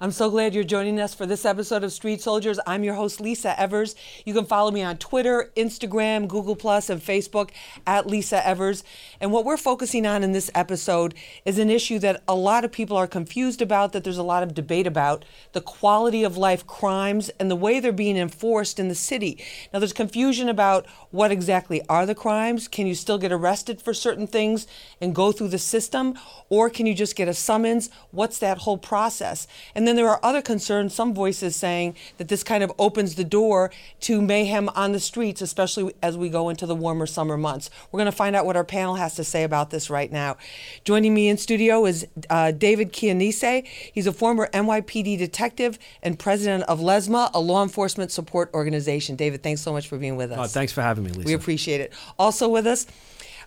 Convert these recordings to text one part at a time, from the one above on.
I'm so glad you're joining us for this episode of Street Soldiers. I'm your host, Lisa Evers. You can follow me on Twitter, Instagram, Google, and Facebook at Lisa Evers. And what we're focusing on in this episode is an issue that a lot of people are confused about, that there's a lot of debate about the quality of life crimes and the way they're being enforced in the city. Now, there's confusion about what exactly are the crimes. Can you still get arrested for certain things and go through the system? Or can you just get a summons? What's that whole process? And then there are other concerns, some voices saying that this kind of opens the door to mayhem on the streets, especially as we go into the warmer summer months. We're going to find out what our panel has to say about this right now. Joining me in studio is uh, David Chianese. He's a former NYPD detective and president of LESMA, a law enforcement support organization. David, thanks so much for being with us. Uh, thanks for having me, Lisa. We appreciate it. Also with us,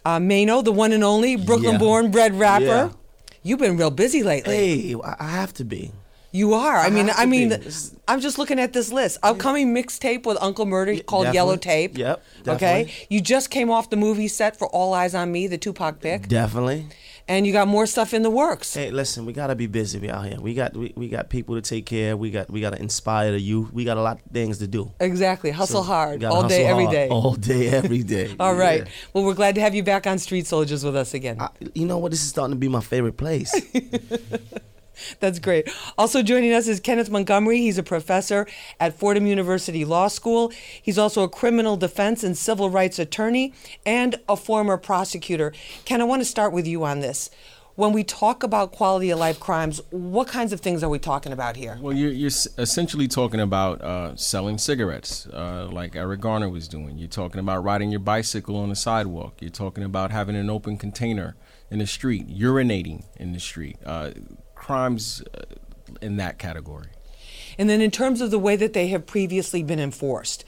uh, Maino, the one and only Brooklyn born, Yeah. bred rapper. Yeah. You've been real busy lately. Hey, I have to be. You are. I, I mean, I mean, be. I'm just looking at this list. Upcoming mixtape with Uncle Murda called definitely. Yellow Tape. Yep, Okay. You just came off the movie set for All Eyez on Me, the Tupac pick, Definitely. and you got more stuff in the works. Hey, listen, we gotta be busy we out here. We got we, we got people to take care. of. We got we gotta inspire the youth. We got a lot of things to do. Exactly. Hustle So, hard all day, hustle every hard. day. All day, every day. All right. Yeah. Well, we're glad to have you back on Street Soldiers with us again. I, you know what? This is starting to be my favorite place. That's great. Also joining us is Kenneth Montgomery. He's a professor at Fordham University Law School. He's also a criminal defense and civil rights attorney and a former prosecutor. Ken, I want to start with you on this. When we talk about quality of life crimes, what kinds of things are we talking about here? Well, you're, you're essentially talking about uh, selling cigarettes, uh, like Eric Garner was doing. You're talking about riding your bicycle on the sidewalk. You're talking about having an open container in the street, urinating in the street. Uh, crimes uh, in that category. And then in terms of the way that they have previously been enforced,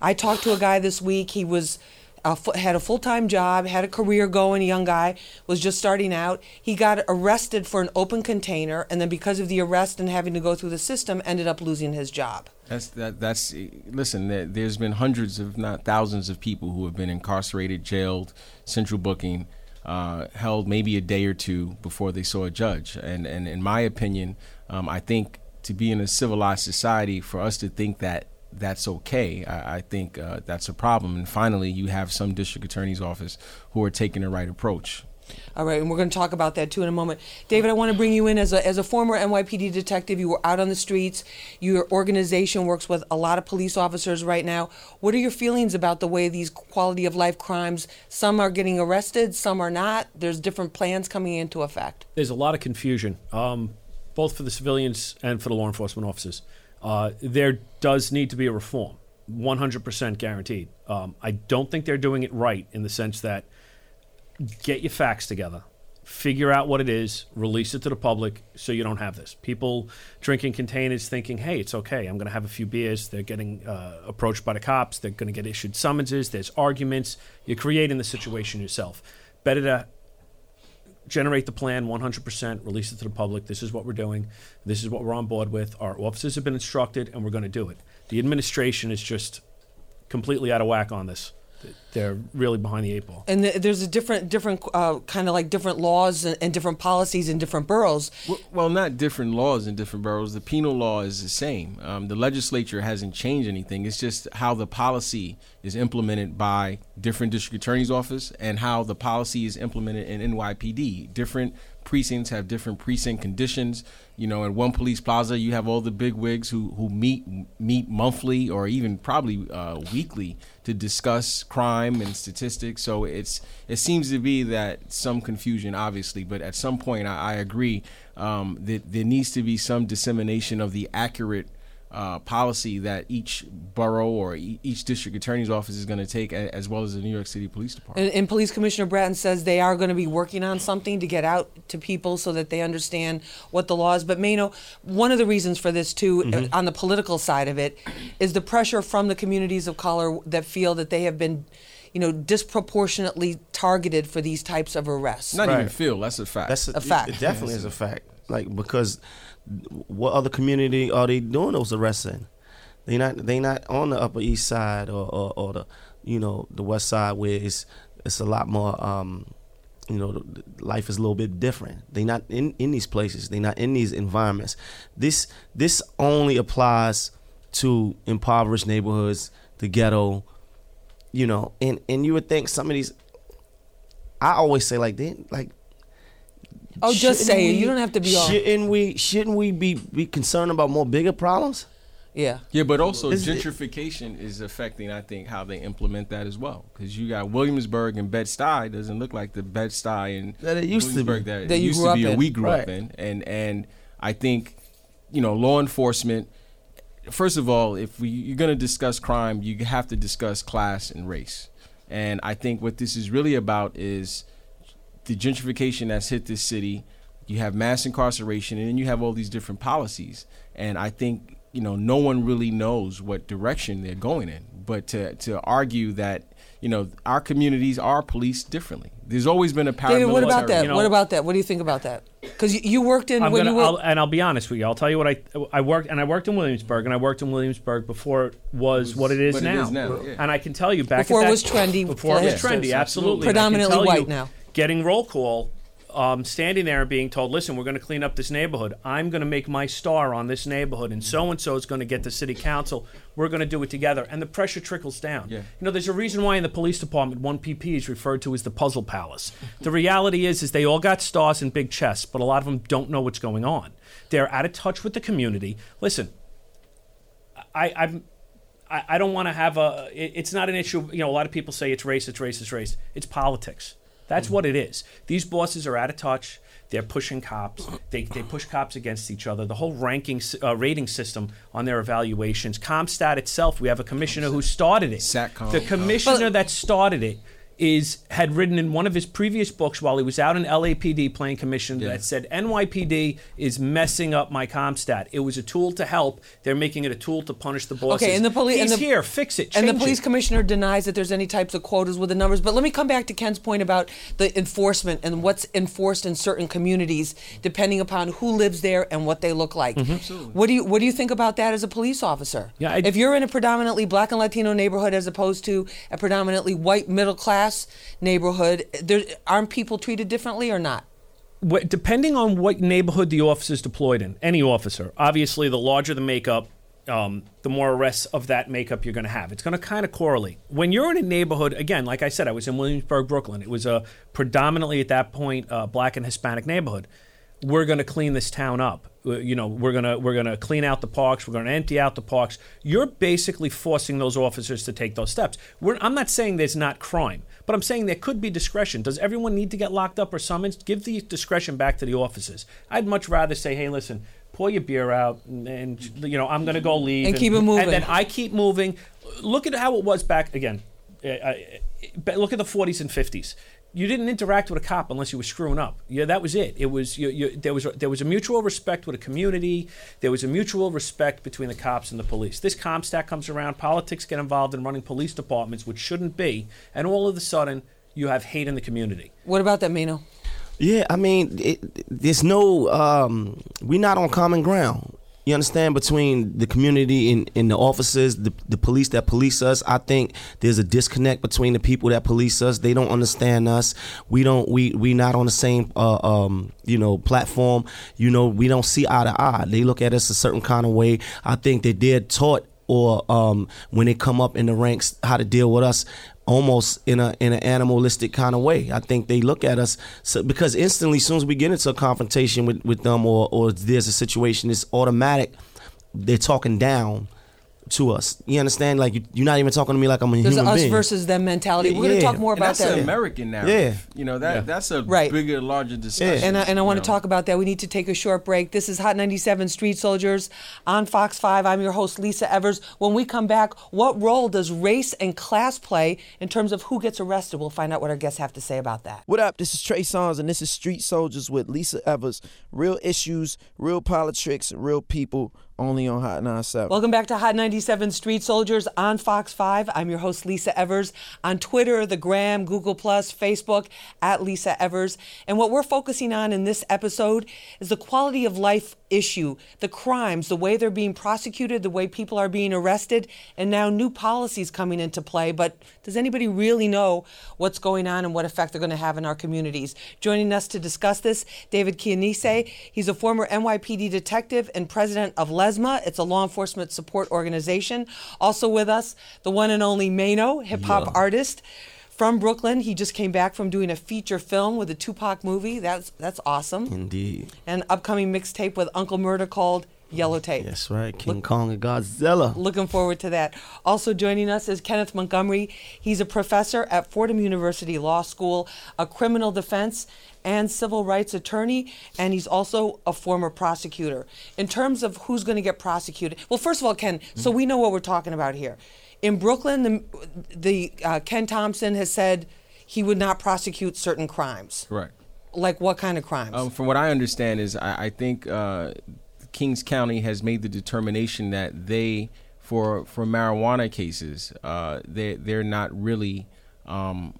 I talked to a guy this week. He was a, had a full time job, had a career going. A young guy was just starting out. He got arrested for an open container, and then because of the arrest and having to go through the system, ended up losing his job. That's that. That's listen. There, there's been hundreds, if not thousands, of people who have been incarcerated, jailed, central booking, uh, held maybe a day or two before they saw a judge. And and in my opinion, um, I think to be in a civilized society, for us to think that that's okay, I, I think uh, that's a problem. And finally, you have some district attorney's office who are taking the right approach. All right, and we're going to talk about that too in a moment. David, I want to bring you in as a, as a former NYPD detective. You were out on the streets. Your organization works with a lot of police officers right now. What are your feelings about the way these quality of life crimes, some are getting arrested, some are not? There's different plans coming into effect. There's a lot of confusion, um, both for the civilians and for the law enforcement officers. Uh, there does need to be a reform, 100% guaranteed. Um, I don't think they're doing it right in the sense that get your facts together, figure out what it is, release it to the public so you don't have this. People drinking containers thinking, hey, it's okay, I'm going to have a few beers. They're getting uh, approached by the cops, they're going to get issued summonses, there's arguments. You're creating the situation yourself. Better to generate the plan 100%, release it to the public. This is what we're doing. This is what we're on board with. Our officers have been instructed, and we're going to do it. The administration is just completely out of whack on this. They're really behind the eight ball. And th- there's a different, different uh, kind of like different laws and, and different policies in different boroughs. Well, well, not different laws in different boroughs. The penal law is the same. Um, the legislature hasn't changed anything. It's just how the policy is implemented by different district attorney's office and how the policy is implemented in NYPD. Different precincts have different precinct conditions. You know, in one police plaza, you have all the big wigs who, who meet meet monthly or even probably uh, weekly to discuss crime and statistics. So it's it seems to be that some confusion, obviously, but at some point, I, I agree um, that there needs to be some dissemination of the accurate uh, policy that each borough or e- each district attorney's office is going to take, a- as well as the New York City Police Department. And, and Police Commissioner Bratton says they are going to be working on something to get out to people so that they understand what the law is. But Maino, one of the reasons for this too, uh, on the political side of it, is the pressure from the communities of color that feel that they have been, you know, disproportionately targeted for these types of arrests. Not even feel. That's a fact. That's A fact. It definitely is a fact. Like because what other community are they doing those arrests in? They not they not on the Upper East Side or, or, or the you know the West Side where it's it's a lot more um you know, life is a little bit different. They not in, in these places. They not in these environments. This this only applies to impoverished neighborhoods, the ghetto, you know. And and you would think some of these. I always say like they like. Oh, just shouldn't say we- You don't have to be all. Shouldn't we? Shouldn't we be be concerned about more bigger problems? Yeah. Yeah, but also Is gentrification is affecting, I think, how they implement that as well. Because you got Williamsburg and Bed Stuy doesn't look like the Bed Stuy and That it used to be. Williamsburg that, That it used to be or in. we grew up Right. in. And and I think, you know, law enforcement. First of all, if we, you're going to discuss crime, you have to discuss class and race. And I think what this is really about is the gentrification that's hit this city. You have mass incarceration, and then you have all these different policies. And I think you know no one really knows what direction they're going in. But to to argue that you know our communities are policed differently. There's always been a paramilitary. David, what about that? you know- what about that? What do you think about that? Because you, you worked in I'm when gonna, you were. I'll, and I'll be honest with you. I'll tell you what I I worked and I worked in Williamsburg and I worked in Williamsburg before it was what it is what it now. is now, yeah. And I can tell you back Before at it was trendy Before it was trendy, absolutely. And I can Predominantly white you, now. Getting roll call, um, standing there and being told, "Listen, we're going to clean up this neighborhood. I'm going to make my star on this neighborhood, and so and so is going to get the city council. We're going to do it together." And the pressure trickles down. Yeah. You know, there's a reason why in the police department, one PP is referred to as the puzzle palace. the reality is, is they all got stars and big chests, but a lot of them don't know what's going on. They're out of touch with the community. Listen, I, I'm. I, I don't want to have a. It's not an issue. You know, a lot of people say it's race, it's race, it's race. It's politics. That's what it is. These bosses are out of touch. They're pushing cops. They, they push cops against each other. The whole ranking uh, rating system on their evaluations. CompStat itself, we have a commissioner who started it. Satcom. The commissioner But- that started it is had written in one of his previous books while he was out in LAPD playing commissioner Yeah. that said NYPD is messing up my CompStat. It was a tool to help. They're making it a tool to punish the bosses. Okay, and the police He's and the, here. Fix it. And the police it. commissioner denies that there's any types of quotas with the numbers. But let me come back to Ken's point about the enforcement and what's enforced in certain communities, depending upon who lives there and what they look like. What do you What do you think about that as a police officer? Mm-hmm. Yeah, I- if you're in a predominantly black and Latino neighborhood as opposed to a predominantly white middle class neighborhood, there aren't people treated differently or not? Depending on what neighborhood the officer is deployed in, any officer, obviously, the larger the makeup, um, the more arrests of that makeup you're going to have. It's going to kind of correlate. When you're in a neighborhood, again, like I said, I was in Williamsburg, Brooklyn. It was a predominantly at that point uh, black and Hispanic neighborhood. We're going to clean this town up. You know, we're gonna we're gonna clean out the parks. We're gonna empty out the parks. You're basically forcing those officers to take those steps. We're, I'm not saying there's not crime, but I'm saying there could be discretion. Does everyone need to get locked up or summoned? Give the discretion back to the officers. I'd much rather say, hey, listen, pour your beer out, and, and, you know, I'm gonna go leave And keep it moving. And then I keep moving. Look at how it was back again. Uh, uh, look at the 40s and 50s. You didn't interact with a cop unless you were screwing up. Yeah, that was it. It was you, you, there was a, there was a mutual respect with a community. There was a mutual respect between the cops and the police. This CompStat comes around. Politics get involved in running police departments, which shouldn't be, and all of a sudden you have hate in the community. What about that, Maino? Yeah, I mean, it, there's no, um, we're not on common ground. You understand between the community and, and the officers, the, the police that police us. I think there's a disconnect between the people that police us. They don't understand us. We don't. We we not on the same uh, um, you know platform. You know we don't see eye to eye. They look at us a certain kind of way. I think that they're taught or um, when they come up in the ranks how to deal with us almost in a in an animalistic kind of way. I think they look at us so, because instantly, as soon as we get into a confrontation with, with them or or there's a situation, it's automatic. They're talking down to us. You understand? Like you, you're not even talking to me like I'm a There's human an us being. versus them mentality. We're going to Yeah. talk more And about that's that. an American narrative. You know that Yeah. that's a Right. bigger, larger discussion. And I, and I want to talk about that. We need to take a short break. This is Hot 97 Street Soldiers on Fox 5. I'm your host, Lisa Evers. When we come back, what role does race and class play in terms of who gets arrested? We'll find out what our guests have to say about that. What up? This is Trey Songz, and this is Street Soldiers with Lisa Evers. Real issues, real politics, real people only on Hot 97. Welcome back to Hot 97 Street Soldiers on Fox 5. I'm your host, Lisa Evers. On Twitter, the Gram, Google, Plus, Facebook, at Lisa Evers. And what we're focusing on in this episode is the quality of life issue, the crimes, the way they're being prosecuted, the way people are being arrested, and now new policies coming into play. But does anybody really know what's going on and what effect they're going to have in our communities? Joining us to discuss this, David Chianese. He's a former NYPD detective and president of LESMA. It's a law enforcement support organization. Also with us, the one and only Maino, hip hop Yeah. artist from Brooklyn. He just came back from doing a feature film with a Tupac movie. That's that's awesome. Indeed. An upcoming mixtape with Uncle Murda called Yellow Tape. That's right. King Kong and Godzilla. Looking forward to that. Also joining us is Kenneth Montgomery. He's a professor at Fordham University Law School, a criminal defense and civil rights attorney, and he's also a former prosecutor. In terms of who's going to get prosecuted, well, first of all, Ken, so we know what we're talking about here. In Brooklyn, the, the uh, Ken Thompson has said he would not prosecute certain crimes. Correct. Like what kind of crimes? Um, from what I understand is I, I think uh, Kings County has made the determination that they, for for marijuana cases, uh, they they're not really um,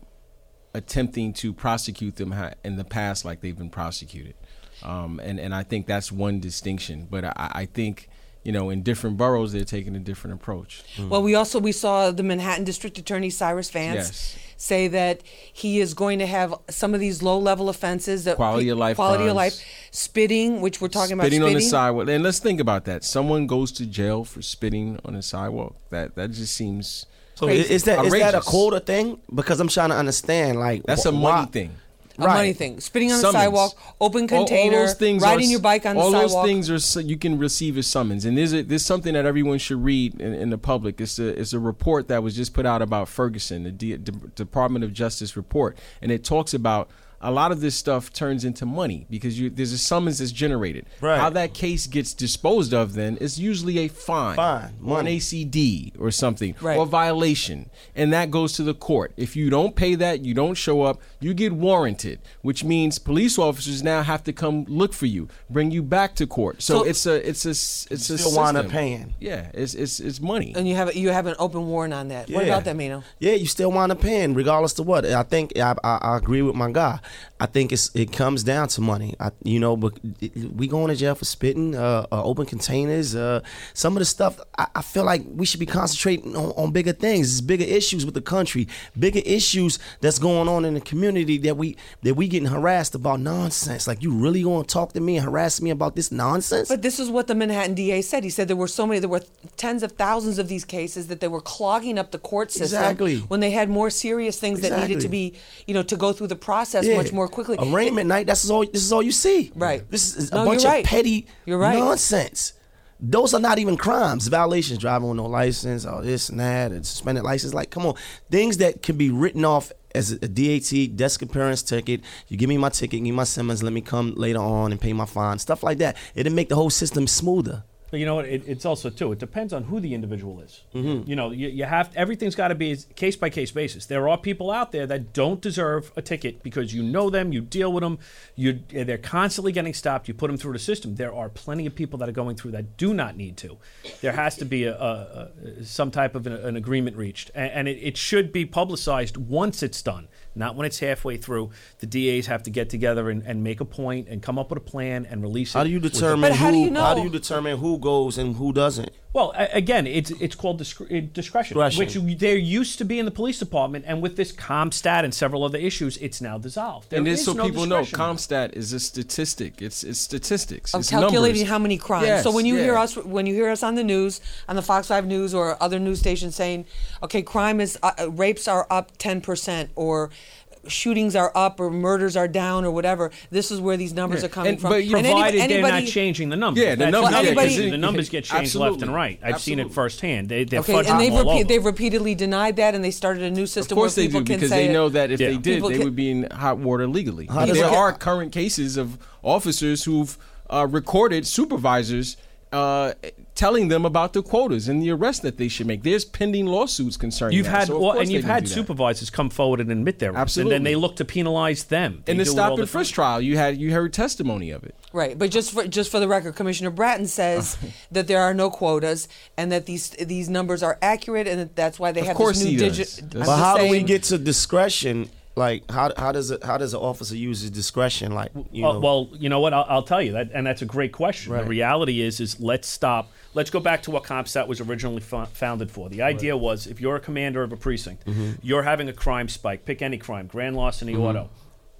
attempting to prosecute them in the past like they've been prosecuted, um, and and I think that's one distinction. But I, I think you know in different boroughs they're taking a different approach. Well, we also we saw the Manhattan District Attorney Cyrus Vance Yes. Say that he is going to have some of these low-level offenses that Quality of life quality of life, spitting, which we're talking about spitting spitting on the sidewalk. And let's think about that. Someone goes to jail for spitting on a sidewalk. That that just seems So Crazy. is that is that a Outrageous. quota thing? Because I'm trying to understand. Like that's a money why- thing. A money thing. Spitting on the Summons. sidewalk, open All- all those things riding are- your bike on the all sidewalk. those things are you can receive as summons, and there's a, there's something that everyone should read in, in the public. It's a it's a report that was just put out about Ferguson, the D, D- Department of Justice report, and it talks about a lot of this stuff turns into money because you, there's a summons that's generated. Right. How that case gets disposed of then is usually a fine, Fine, or an money. ACD or something, Right. or violation, and that goes to the court. If you don't pay that, you don't show up, you get warranted, which means police officers now have to come look for you, bring you back to court. So, So- it's a it's a it's a still wind up system. paying. Yeah, it's it's it's money. and you have you have an open warrant on that. What about that, Maino? Yeah, you still wind up paying regardless to what. I think I, I, I agree with my guy. I think it's it comes down to money. I, you know, but we going to jail for spitting, uh, uh, open containers, uh, some of the stuff. I, I feel like we should be concentrating on, on bigger things. It's bigger issues with the country, bigger issues that's going on in the community that we that we getting harassed about nonsense. Like you really going to talk to me and harass me about this nonsense? But this is what the Manhattan DA said. He said there were so many, there were tens of thousands of these cases that they were clogging up the court system Exactly. when they had more serious things that needed to be, you know, to go through the process Yeah. Much more quickly. Arraignment night. That's all. This is all you see. Right. This is No, a bunch you're right. of petty You're right. nonsense. Those are not even crimes. Violations, driving with no license, all this and that, and suspended license. Like, come on, things that can be written off as a DAT desk appearance ticket. You give me my ticket, give me my summons, let me come later on and pay my fine. Stuff like that. It'll make the whole system smoother. But you know what? It, it's also too. It depends on who the individual is. Mm-hmm. You know, you, you have everything's got to be case by case basis. There are people out there that don't deserve a ticket because you know them, you deal with them, you they're constantly getting stopped. You put them through the system. There are plenty of people that are going through that do not need to. There has to be a, a, a some type of an, an agreement reached, and, and it, it should be publicized once it's done, not when it's halfway through. The DAs have to get together and, and make a point and come up with a plan and release it. How do you with the- determine But how who? do you know? How do you determine who goes and who doesn't? Well, again, it's it's called discre- uh, discretion, Discretion. which there used to be in the police department, and with this CompStat and several other issues, it's now dissolved. There and is so no people know. CompStat is a statistic. It's it's statistics. of it's calculating numbers. how many crimes. Yes, so when you hear us, when you hear us on the news, on the Fox Five News or other news stations saying, "Okay, crime is uh, uh, rapes are up ten percent," or shootings are up, or murders are down, or whatever. This is where these numbers Yeah. are coming And- from. but you- And any- Provided they're anybody- not changing the numbers. Yeah, the That's numbers- the yeah, other because thing. it- the numbers get changed left and right. I've seen it firsthand. They, they're Okay, fudging and they've all repeat, over. they've repeatedly denied that, and they started a new system. Of system course where they people do because they know that if Yeah. they did, People they can- would be in hot water legally. How there it- are current cases of officers who've uh, recorded supervisors uh, telling them about the quotas and the arrests that they should make. There's pending lawsuits concerning You've that. had So well, and you've had do that. supervisors come forward and admit their rights, and then they look to penalize them. They In the stop all and frisk trial, you had you heard testimony of it. Right, but just for just for the record, Commissioner Bratton says that there are no quotas and that these these numbers are accurate, and that that's why they Of have course this new he digit. That's- But how do we get to discretion? Like how how does it how does an officer use his discretion? Like you Uh, know, well, you know what? I'll, I'll tell you that, and that's a great question. The reality is, is let's stop. Let's go back to what CompStat was originally fo- founded for. The idea was, if you're a commander of a precinct, Mm-hmm. you're having a crime spike. Pick any crime, grand larceny, auto.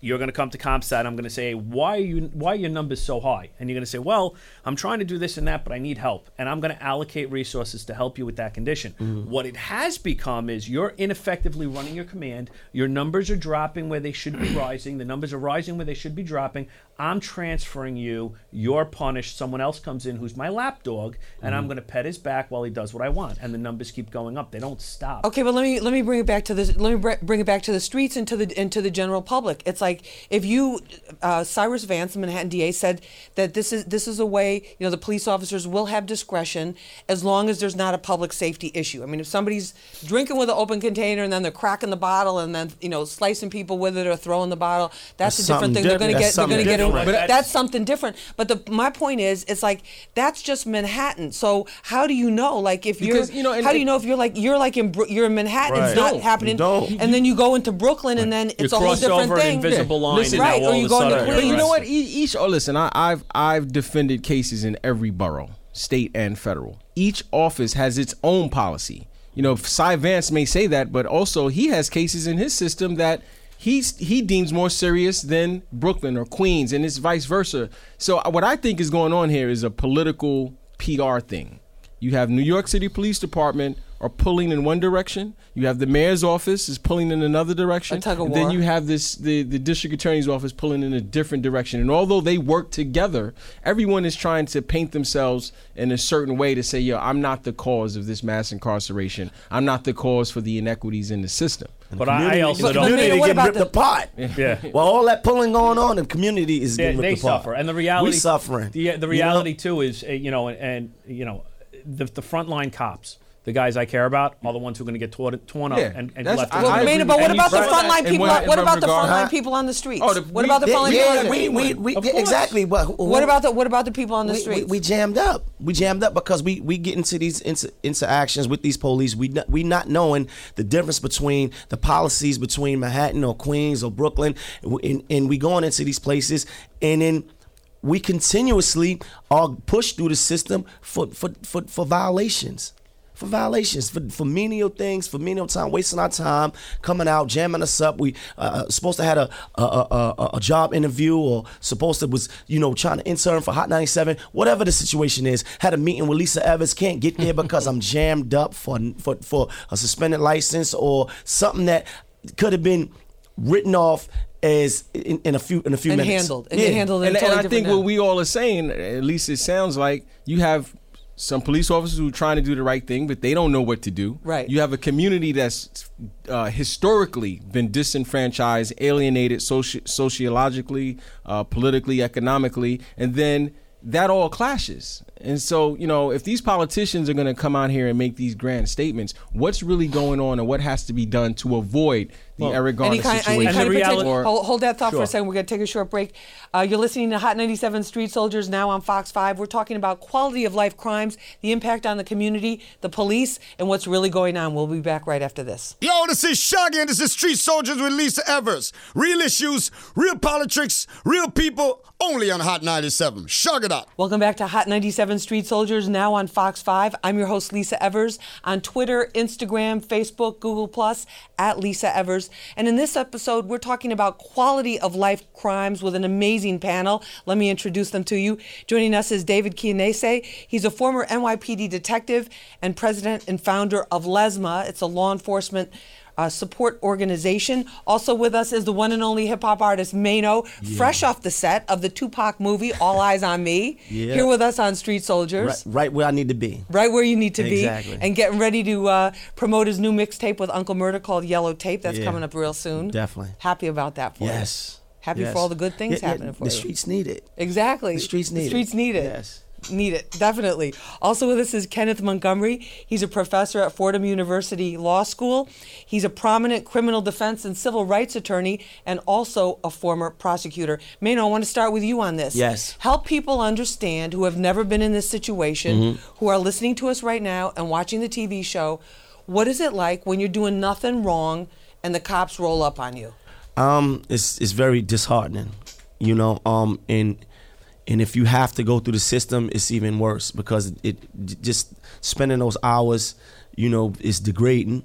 You're going to come to CompStat. I'm going to say, why are you? Why are your numbers so high? And you're going to say, well, I'm trying to do this and that, but I need help, and I'm going to allocate resources to help you with that condition. Mm-hmm. What it has become is you're ineffectively running your command. Your numbers are dropping where they should be rising. The numbers are rising where they should be dropping. I'm transferring you. You're punished. Someone else comes in who's my lapdog, and Mm-hmm. I'm going to pet his back while he does what I want. And the numbers keep going up. They don't stop. Okay, but let me let me bring it back to this. Let me br- bring it back to the streets and to the and to the general public. It's like if you, uh, Cyrus Vance, the Manhattan DA, said that this is this is a way. You know, the police officers will have discretion as long as there's not a public safety issue. I mean, if somebody's drinking with an open container and then they're cracking the bottle and then you know slicing people with it or throwing the bottle, that's, That's a different thing. They're going to get they're going to That's get a, something different. that's something different. But the my point is, it's like that's just Manhattan. So how do you know? Like if Because, you're, you know, how do you know if you're like you're like in you're in Manhattan, Right. it's not Don't. happening, and then you go into Brooklyn, and then You it's a whole different thing. Invisible line, Listen, and now Right, or all you of a go into sudden you're Queens. But you know what? Each oh listen, I, I've I've defended cases in every borough, state and federal. Each office has its own policy. You know, Cy Vance may say that, but also he has cases in his system that he's he deems more serious than Brooklyn or Queens, and it's vice versa. So uh, what I think is going on here is a political PR thing. You have New York City Police Department are pulling in one direction. You have the mayor's office is pulling in another direction. A tug of and then you have this the, the district attorney's office pulling in a different direction. And although they work together, everyone is trying to paint themselves in a certain way to say, yo, I'm not the cause of this mass incarceration. I'm not the cause for the inequities in the system. But I, I also But- don't. community Mayor, what getting about ripped the- apart. Yeah. Well, all that pulling going on, the community is they, getting they ripped apart. suffer, and the reality we suffering. The, the You reality know? too is, uh, you know, and, and you know, the the frontline cops, the guys I care about, are the ones who are going to get torn, torn up Yeah, and, and that's- left. I- in Well, the I dirt. Maynard, agree. but what And about the you- frontline and people? what- What in about the regard- frontline people on the streets? Oh, the- what we- about the they- frontline people? Yeah, the we, we, streets? we, Of yeah, course. exactly. But What about the what about the people on the we, streets? we, we jammed up. We jammed up because we, we get into these inter, interactions with these police. We not, we not knowing the difference between the policies between Manhattan or Queens or Brooklyn, and, and we going into these places, and then we continuously are pushed through the system for for for, for violations. For violations, for, for menial things, for menial time, wasting our time, coming out, jamming us up. We uh, supposed to had a a, a a a job interview or supposed to was you know trying to intern for Hot 97, whatever the situation is. Had a meeting with Lisa Evers, can't get there because I'm jammed up for for for a suspended license or something that could have been written off as in, in a few in a few and minutes. handled and handled in and, totally and I different think what we all are saying, at least it sounds like, you have some police officers who are trying to do the right thing, but they don't know what to do. Right. You have a community that's uh, historically been disenfranchised, alienated soci- sociologically, uh, politically, economically, and then that all clashes. And so, you know, if these politicians are going to come out here and make these grand statements, what's really going on and what has to be done to avoid the Eric Garner Any kind, situation? Kind of reality- particular, hold, hold that thought for a second. We're going to take a short break. Uh, you're listening to Hot 97 Street Soldiers now on Fox 5. We're talking about quality of life crimes, the impact on the community, the police, and what's really going on. We'll be back right after this. Yo, this is Shaggy and this is Street Soldiers with Lisa Evers. Real issues, real politics, real people, only on Hot 97. Shug it up. Welcome back to Hot 97 Street Soldiers, now on Fox 5. I'm your host, Lisa Evers, on Twitter, Instagram, Facebook, Google, Plus, at Lisa Evers. And in this episode, we're talking about quality of life crimes with an amazing panel. Let me introduce them to you. Joining us is David Chianese. He's a former NYPD detective and president and founder of LESMA. It's a law enforcement uh, support organization. Also with us is the one and only hip hop artist Maino, fresh off the set of the Tupac movie All Eyez on Me. Yeah. Here with us on Street Soldiers. Right, right where I need to be. Right where you need to be, Exactly. and getting ready to uh, promote his new mixtape with Uncle Murda called Yellow Tape. That's Yeah. coming up real soon. Definitely. Happy about that for you. Yes. Happy Yes. for all the good things Yeah, yeah, happening for the you. The streets need it. Exactly. The streets need The it. streets need it. Yes. Need it, definitely. Also with us is Kenneth Montgomery. He's a professor at Fordham University Law School. He's a prominent criminal defense and civil rights attorney and also a former prosecutor. Maino, I want to start with you on this. Yes. Help people understand who have never been in this situation, Mm-hmm. who are listening to us right now and watching the TV show. What is it like when you're doing nothing wrong and the cops roll up on you? Um, it's it's very disheartening, you know. Um, and and if you have to go through the system, it's even worse because it just spending those hours, you know, is degrading.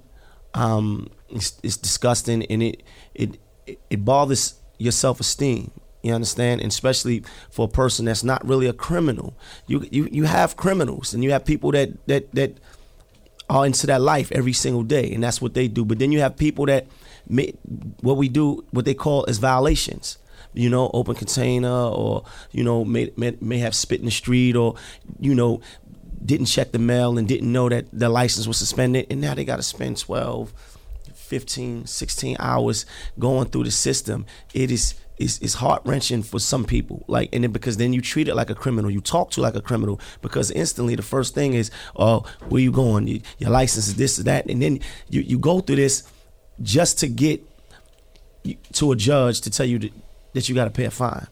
Um, it's, it's disgusting, and it it it bothers your self esteem. You understand, and especially for a person that's not really a criminal. You you you have criminals, and you have people that that that are into that life every single day, and that's what they do. But then you have people that what we do, what they call is violations. You know, open container, or you know, may, may may have spit in the street, or you know, didn't check the mail and didn't know that the license was suspended, and now they got to spend 12, 15, 16 hours going through the system. It is is is heart wrenching for some people. Like, and then because then you treat it like a criminal, you talk to like a criminal because instantly the first thing is, oh, where you going? You, your license is this or that, and then you you go through this just to get to a judge to tell you that, that you got to pay a fine.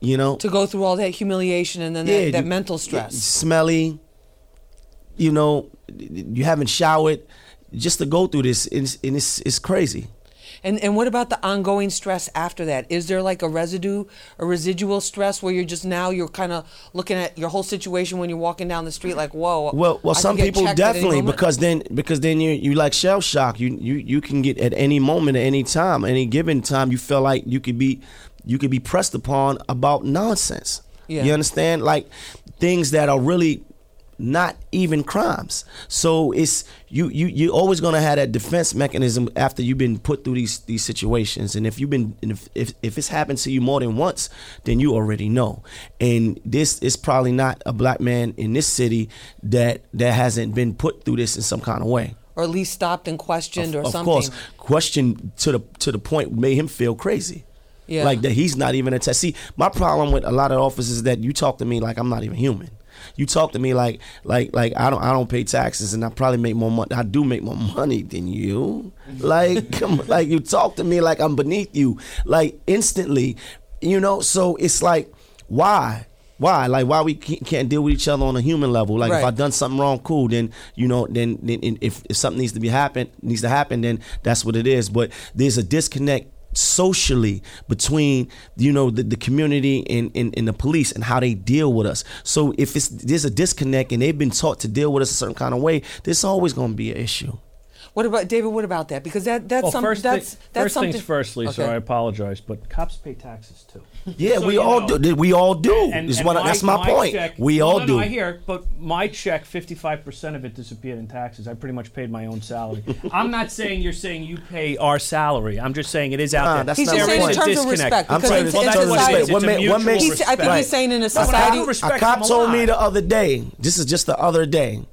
You know, To go through all that humiliation and then that, that you- mental stress. smelly. You know, you haven't showered. Just to go through this, and it's, and it's, it's crazy. And and what about the ongoing stress after that? Is there like a residue, a residual stress where you're just now you're kind of looking at your whole situation when you're walking down the street like, whoa. Well, well, I some people checked at any definitely because then because then you you like shell shock. You you you can get at any moment, at any time, any given time. You feel like you could be you could be pressed upon about nonsense. Yeah. You understand, like things that are really not even crimes. So it's you you you're always gonna have that defense mechanism after you've been put through these these situations. And if you've been if if, if it's happened to you more than once, then you already know. And this is probably not a black man in this city that that hasn't been put through this in some kind of way. or at least stopped and questioned or of something. Of course, question to the to the point made him feel crazy. Yeah. Like that he's not even a test. See, my problem with a lot of officers is that you talk to me like I'm not even human. You talk to me like like like I don't I don't pay taxes and I probably make more money. I do make more money than you. Like come like you talk to me like I'm beneath you. Like instantly, you know. So it's like why. Why? Like why we can't deal with each other on a human level? Like if Right. I done something wrong, cool. Then you know, then, then if, if something needs to be happen needs to happen, then that's what it is. But there's a disconnect socially between you know the, the community and, and, and the police and how they deal with us. So if it's there's a disconnect and they've been taught to deal with us a certain kind of way, there's always going to be an issue. What about David? What about that? Because that that's Well, some, first, that's thi- that's first something. things first, Lisa. Okay. I apologize, but cops pay taxes too. Yeah, So, we all know, do. We all do. And- is and what, that's my, point. check- we all no, do. No, I hear, but my check, fifty-five percent of it disappeared in taxes. I pretty much paid my own salary. I'm not saying you're saying you pay our salary. I'm just saying it is out Nah, there. that's He's not just my saying in point. terms of respect. I'm because saying in, in in terms of respect. What ma- what makes- He's, I think respect. he's saying in a No, I society. don't respect a cop told me the other day. This is just the other day,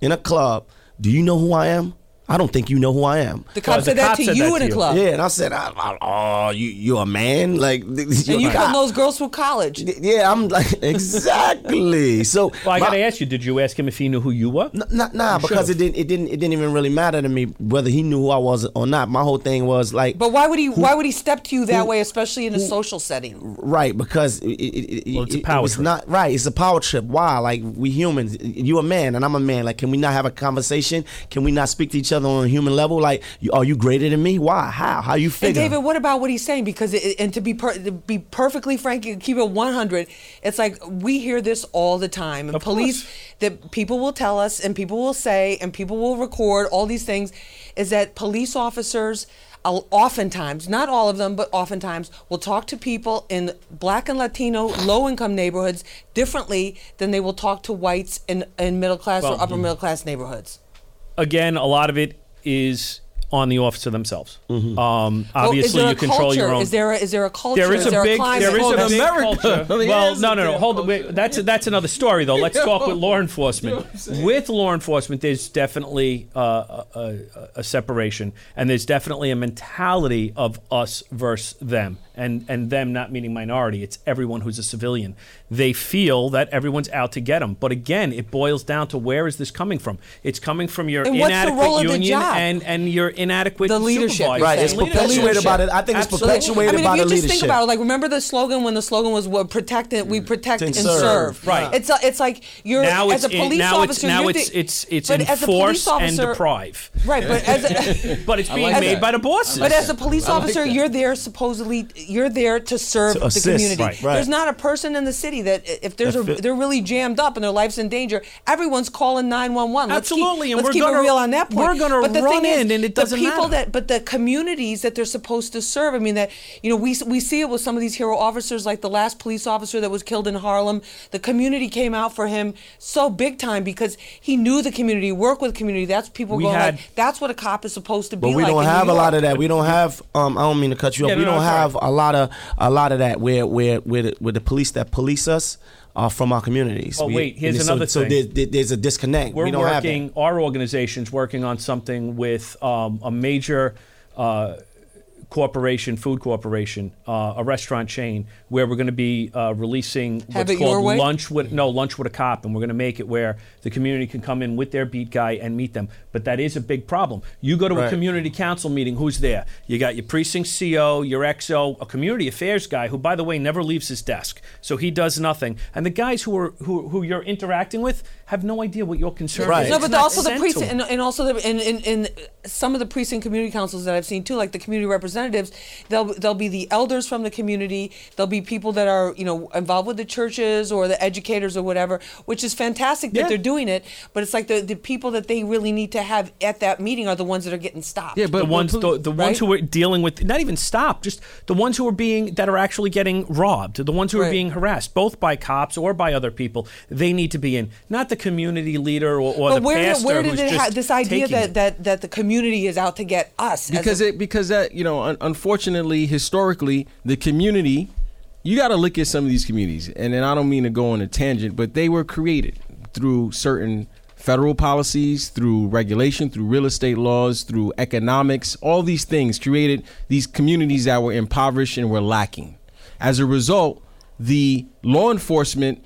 in a club. Do you know who I am? I don't think you know who I am. the cop the said that cop to said you that in to a you. club. Yeah, and I said, I, I, "Oh, you you a man? Like And you putting those girls from college. Yeah, I'm like exactly. So Well, I my- got to ask you. Did you ask him if he knew who you were? N- Nah, nah, because it should've. didn't, it didn't, it didn't even really matter to me whether he knew who I was or not. My whole thing was like, But why would he? why would he step to you that who- way, especially in a social setting? right? Because it, it, it, Well, it's a power it trip. not right. It's a power trip. Why? Like we humans, you a man and I'm a man. Like, can we not have a conversation? Can we not speak to each other on a human level? Like, are you greater than me? Why? How? How you figure? And? David, what about what he's saying? Because it, and to be per, to be perfectly frank, and keep it one hundred. It's like we hear this all the time, and Of police course. that people will tell us, and people will say, and people will record all these things, is that police officers. Oftentimes, not all of them, but oftentimes, will talk to people in black and Latino low income neighborhoods differently than they will talk to whites in, in middle class Well, or upper mm-hmm. middle class neighborhoods. Again, a lot of it is on the officer themselves. Um, Well, is obviously, there you control culture? your own. Is there a, is there a culture? There is, a there big, climate? there is a big America, culture. there well, no, no, no. Hold on. Wait, culture. that's that's another story, though. Let's talk with law enforcement. You know what I'm saying? with law enforcement, there's definitely uh, a, a, a separation, and there's definitely a mentality of us versus them. And and them not meaning minority. It's everyone who's a civilian. They feel that everyone's out to get them. But again, it boils down to where is this coming from? It's coming from your And what's the inadequate role of the union job? and and your inadequate The leadership, supervisors. Right, it's perpetuated by the. I think it's Absolutely. perpetuated I mean, by if you the just leadership. think about it, like remember the slogan when the slogan was "What protect it, we mm. protect And and, serve. serve." Right. It's a, it's like you're now as a police now officer. it's now it's the- it's it's but as a police enforce and deprive. Right, but as a, But it's being like made that. by the bosses. But as a police I like officer, you're there supposedly. You're there to serve To the assist, community. right, right. There's not a person in the city that if there's a, That fit- they're really jammed up and their life's in danger, everyone's calling 911. Let's Absolutely, keep, and let's we're keep gonna- it real on that point. we're gonna run thing is, in and it doesn't the people matter. that, but the communities that they're supposed to serve. I mean, that you know, we we see it with some of these hero officers, like the last police officer that was killed in Harlem. The community came out for him so big time because he knew the community, worked with community. That's people We going had- like, that's what a cop is supposed to be But we like. don't have a lot of that. We don't have. Um, I don't mean to cut you off. Yeah, we don't that's all have a lot of a lot of that where where where the, where the police that police us are from our communities. Oh, We- wait, here's so- another so, thing. there- there- there's a disconnect. We're we don't have working. Our organization's working on something with um, a major. Uh, corporation, food corporation, uh, a restaurant chain, where we're going to be uh, releasing Have what's called lunch with no lunch with a cop, and we're going to make it where the community can come in with their beat guy and meet them. But that is a big problem. You go to a community council meeting, who's there? You got your precinct CO, your XO, a community affairs guy who, by the way, never leaves his desk, so he does nothing. And the guys who are who, who you're interacting with have no idea what your concern Right. is. No, but also the precinct, and, and also the in, in, in some of the precinct community councils that I've seen too, like the community representatives, they'll they'll be the elders from the community. They'll be people that are you know involved with the churches or the educators or whatever, which is fantastic that they're doing it. But it's like the the people that they really need to have at that meeting are the ones that are getting stopped. Yeah, but the ones but- the, the right? ones who are dealing with not even stopped, just the ones who are being that are actually getting robbed the ones who are being harassed both by cops or by other people they need to be in not the community leader or, or But the where did, pastor where did who's it just ha- this idea that, that that the community is out to get us because a- it because that you know un- unfortunately historically the community you got to look at some of these communities and then i don't mean to go on a tangent but they were created through certain federal policies through regulation through real estate laws through economics all these things created these communities that were impoverished and were lacking. As a result the law enforcement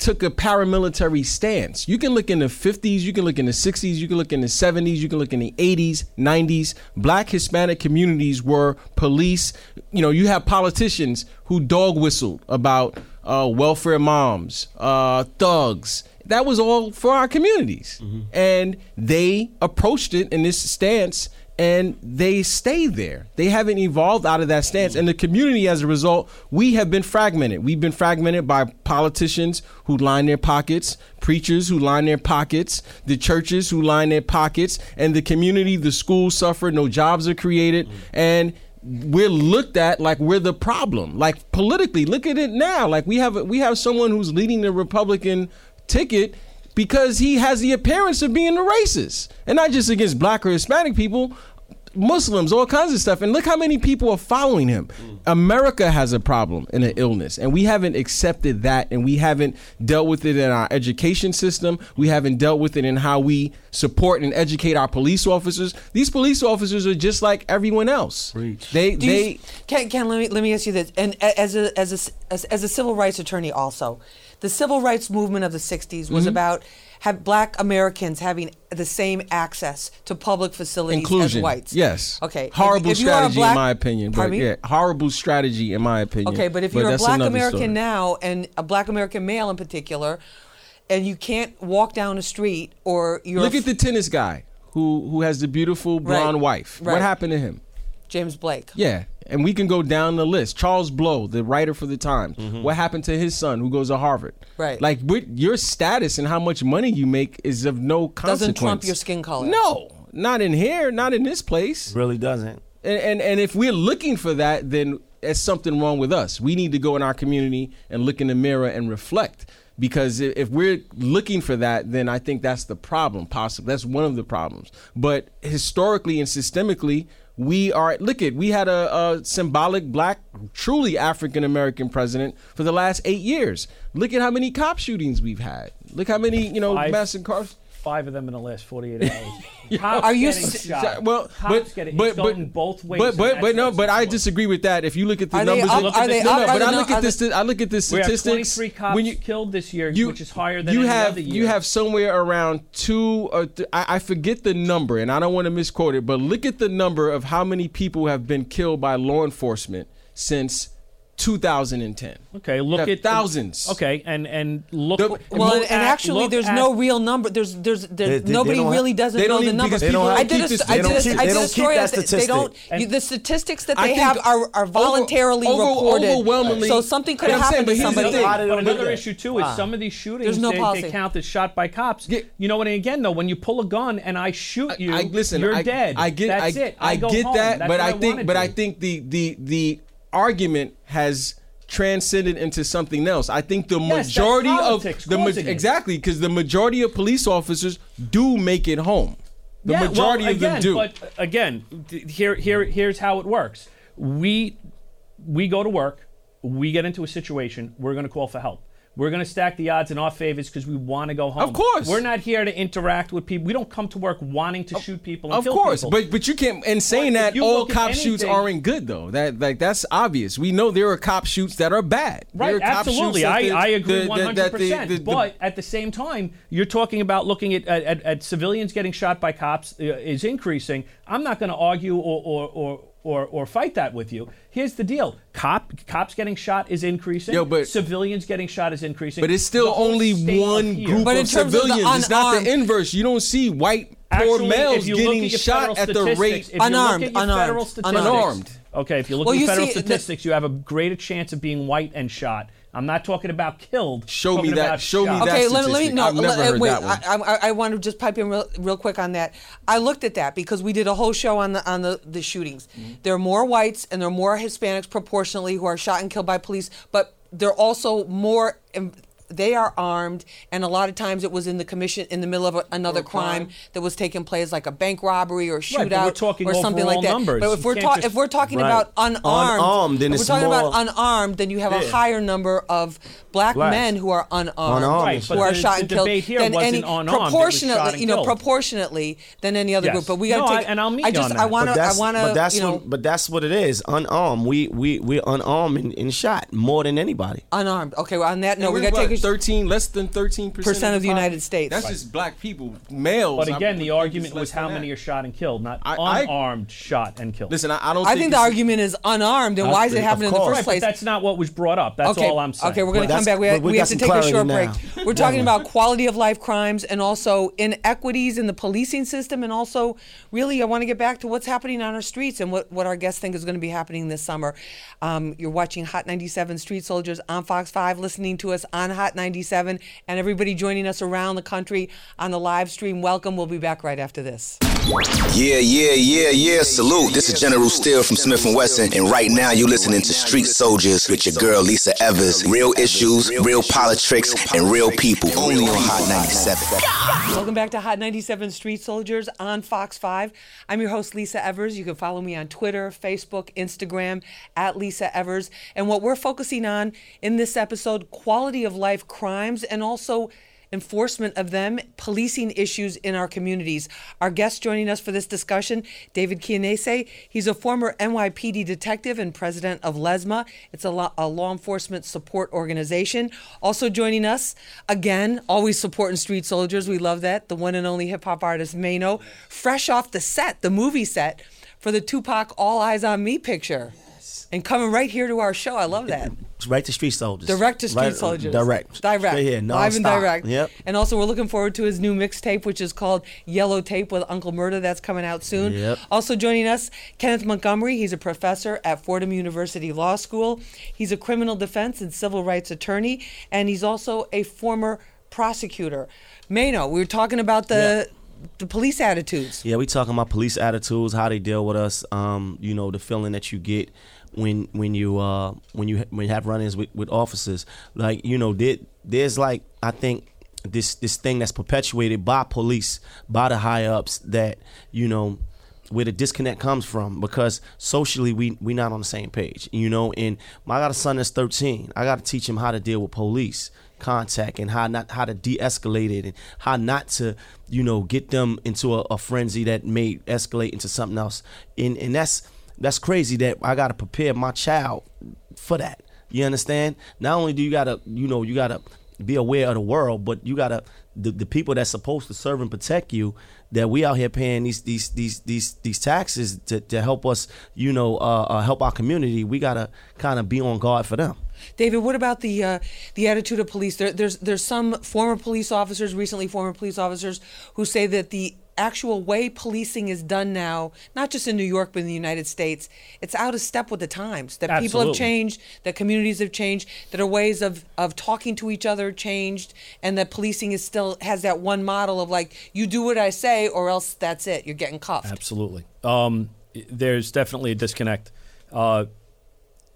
took a paramilitary stance. You can look in the 50s, you can look in the 60s, you can look in the 70s, you can look in the 80s, 90s. Black Hispanic communities were police. You know, you have politicians who dog whistled about uh, welfare moms, uh, thugs. That was all for our communities. And they approached it in this stance and they stay there. They haven't evolved out of that stance. And the community, as a result, we have been fragmented. We've been fragmented by politicians who line their pockets, preachers who line their pockets, the churches who line their pockets, and the community, the schools suffer, no jobs are created. And we're looked at like we're the problem. Like politically, look at it now. Like we have we have someone who's leading the Republican ticket because he has the appearance of being a racist, and not just against black or Hispanic people. Muslims, all kinds of stuff. And look how many people are following him. America has a problem and an illness, and we haven't accepted that, and we haven't dealt with it in our education system. We haven't dealt with it in how we support and educate our police officers. These police officers are just like everyone else. They, Do you- they, Ken, Ken, let me let me ask you this, and as a as a as, as a civil rights attorney, also, the civil rights movement of the '60s Mm-hmm. was about have Black Americans having the same access to public facilities inclusion. as whites. Yes. Okay. Horrible if a strategy, black- in my opinion. But yeah, horrible strategy, in my opinion. Okay, but if you're a black American story. now and a black American male in particular, and you can't walk down a street or you're look at the tennis guy who who has the beautiful blonde Right. wife. Right. What happened to him? James Blake. Yeah, and we can go down the list. Charles Blow, the writer for the Times. Mm-hmm. What happened to his son who goes to Harvard? Right. Like with your status and how much money you make is of no consequence. Doesn't trump your skin color. No, not in here, not in this place. Really doesn't. And, and and if we're looking for that, then there's something wrong with us. We need to go in our community and look in the mirror and reflect. Because if we're looking for that, then I think that's the problem. Possibly that's one of the problems. But historically and systemically, we are look at we had a, a symbolic black, truly African American president for the last eight years. Look at how many cop shootings we've had. Look how many you know mass incarcerations. Five of them in the last 48 hours. Cops Are you getting s- shot. well, Cops but getting, but it's but both ways. But but but no, but I disagree with that. If you look at the Are they numbers, up- look are they no, up? no, Are but they I not- look are at this. I look at the We have statistics. 23 cops when you killed this year, you- which is higher than you any have other year. you have somewhere around two or th- I, I forget the number and I don't want to misquote it, but look at the number of how many people have been killed by law enforcement since 2010. Okay, look have at thousands. Okay, and and look. The- Well, and, and at- actually, there's at- no real number. There's, there's, there, They- they- nobody they don't really have- doesn't they know don't the even- numbers. because people I don't did keep a, this- I they did don't a, keep- I did a story. that that they don't. You, the statistics that they have are, are voluntarily over- reported. overwhelmingly- so something could But have I'm saying, happened to but here's the somebody. thing. But another issue too is some of these shootings There's no they, policy. they count as shot by cops. Yeah. You know what? And again, though, when you pull a gun and I shoot you, I, listen, you're I, dead. I get, That's I, it. I, get that, but I think, but I think the the the argument has transcended into something else. I think the Yes, majority of the ma- exactly because the majority of police officers do make it home. The Yeah, majority well, of them do. But uh, again, here, here, here's how it works. We, we go to work. We get into a situation. We're going to call for help. We're going to stack the odds in our favors because we want to go home. Of course. we're not here to interact with people. We don't come to work wanting to shoot people. And of course, people. but but you can't. And saying that all cop shoots aren't good though. That like that's obvious. We know there are cop shoots that are bad. Right, absolutely. I, the- I agree the- hundred that the- percent. the- the- But at the same time, you're talking about looking at at, at, at civilians getting shot by cops uh, is increasing. I'm not going to argue or or, or or or fight that with you. Here's the deal: cop cops getting shot is increasing. Yo, but- civilians getting shot is increasing. But it's still only one group But in of terms of the civilians. it's not the inverse. You don't see white poor males if you look getting shot at the rate. if Unarmed, unarmed, unarmed. Okay, if you look Well, at you federal see, the- statistics, you have a greater chance of being white and shot. I'm not talking about killed. Show me that- about show me shot. that Okay, let me, let me statistic. no. I've never let- heard wait, that one. I, I, I want to just pipe in real, real quick on that. I looked at that because we did a whole show on the on the, the shootings. Mm-hmm. There are more whites and there are more Hispanics proportionally who are shot and killed by police, but they're also more. They are armed, and a lot of times it was in the commission in the middle of a, another crime, crime. that was taking place, like a bank robbery or shootout but we're talking or something like that. numbers. But if You we're can't talking just- if we're talking Right. about unarmed, Unarmed, then if we're talking about unarmed, then you have a higher number of black Blacks. men who are unarmed, Unarmed. Right, who are the- shot the and killed debate here than wasn't any unarmed, it proportionately, you know, killed. proportionately than any other Yes. group. But we got to No, take. I- and I'll meet I you just, on I want to, But I that's, want but to, that's you know, what, but that's what it is. Unarmed. We we we're unarmed and, and shot more than anybody. unarmed. Okay, well, on that note, we we're got to take a. thirteen, less than thirteen Percent of the United population? States. That's Right. just black people, males. But again, would the argument was how many that. are shot and killed, not I- I- unarmed shot and killed. Listen, I, I don't. I think the argument is unarmed, and why is it happening in the course. first right, place? that's not what was brought up. That's okay. all I'm saying. Okay, we're going to come back. We, but we we have to take a short now. break. We're talking about quality of life crimes and also inequities in the policing system, and also really, I want to get back to what's happening on our streets and what, what our guests think is going to be happening this summer. Um, you're watching Hot 97 Street Soldiers on Fox 5, listening to us on Hot 97, and everybody joining us around the country on the live stream. Welcome. We'll be back right after this. Yeah, yeah, yeah, yeah. Salute. This is General Steele from Smif-N-Wessun, and right now you're listening to Street Soldiers with your girl Lisa Evers. Real issues, real politics, and real people. Only on Hot 97. Welcome back to Hot 97 Street Soldiers on Fox 5. I'm your host, Lisa Evers. You can follow me on Twitter, Facebook, Instagram, at Lisa Evers. And what we're focusing on in this episode quality of life crimes and also enforcement of them, policing issues in our communities. Our guest joining us for this discussion, David Chianese. He's a former NYPD detective and president of LESMA. It's a law, a law enforcement support organization. Also joining us, again, always supporting street soldiers. We love that. The one and only hip hop artist Maino, fresh off the set, the movie set, for the Tupac All Eyez on Me picture. And coming right here to our show. I love that. Right to street soldiers. Direct to Street Right- uh, Soldiers. Direct. Direct. Straight here, Live and direct. Yep. And also, we're looking forward to his new mixtape, which is called Yellow Tape with Uncle Murda. That's coming out soon. Yep. Also joining us, Kenneth Montgomery. He's a professor at Fordham University Law School. He's a criminal defense and civil rights attorney, and he's also a former prosecutor. Maino, we were talking about the the police attitudes. Yeah, we talking about police attitudes, how they deal with us. Um, you know, the feeling that you get when when you uh when you when you have run-ins with, with officers. Like you know, there, there's like I think this this thing that's perpetuated by police, by the high ups that you know where the disconnect comes from because socially we we not on the same page you know and I got a son that's 13 I got to teach him how to deal with police contact and how not how to de-escalate it and how not to you know get them into a, a frenzy that may escalate into something else. And and that's that's crazy that I gotta prepare my child for that. You understand? Not only do you gotta you know you gotta be aware of the world, but you gotta the, the people that's supposed to serve and protect you that we out here paying these these these these these taxes to, to help us you know uh, uh, help our community. We gotta kind of be on guard for them. David, what about the uh, the attitude of police? There, there's there's some former police officers, recently former police officers, who say that the actual way policing is done now, not just in New York but in the United States, it's out of step with the times. That people have changed, that communities have changed, that our ways of of talking to each other changed, and that policing is still has that one model of like you do what I say or else that's it, you're getting cuffed. Absolutely. Um, there's definitely a disconnect. Uh,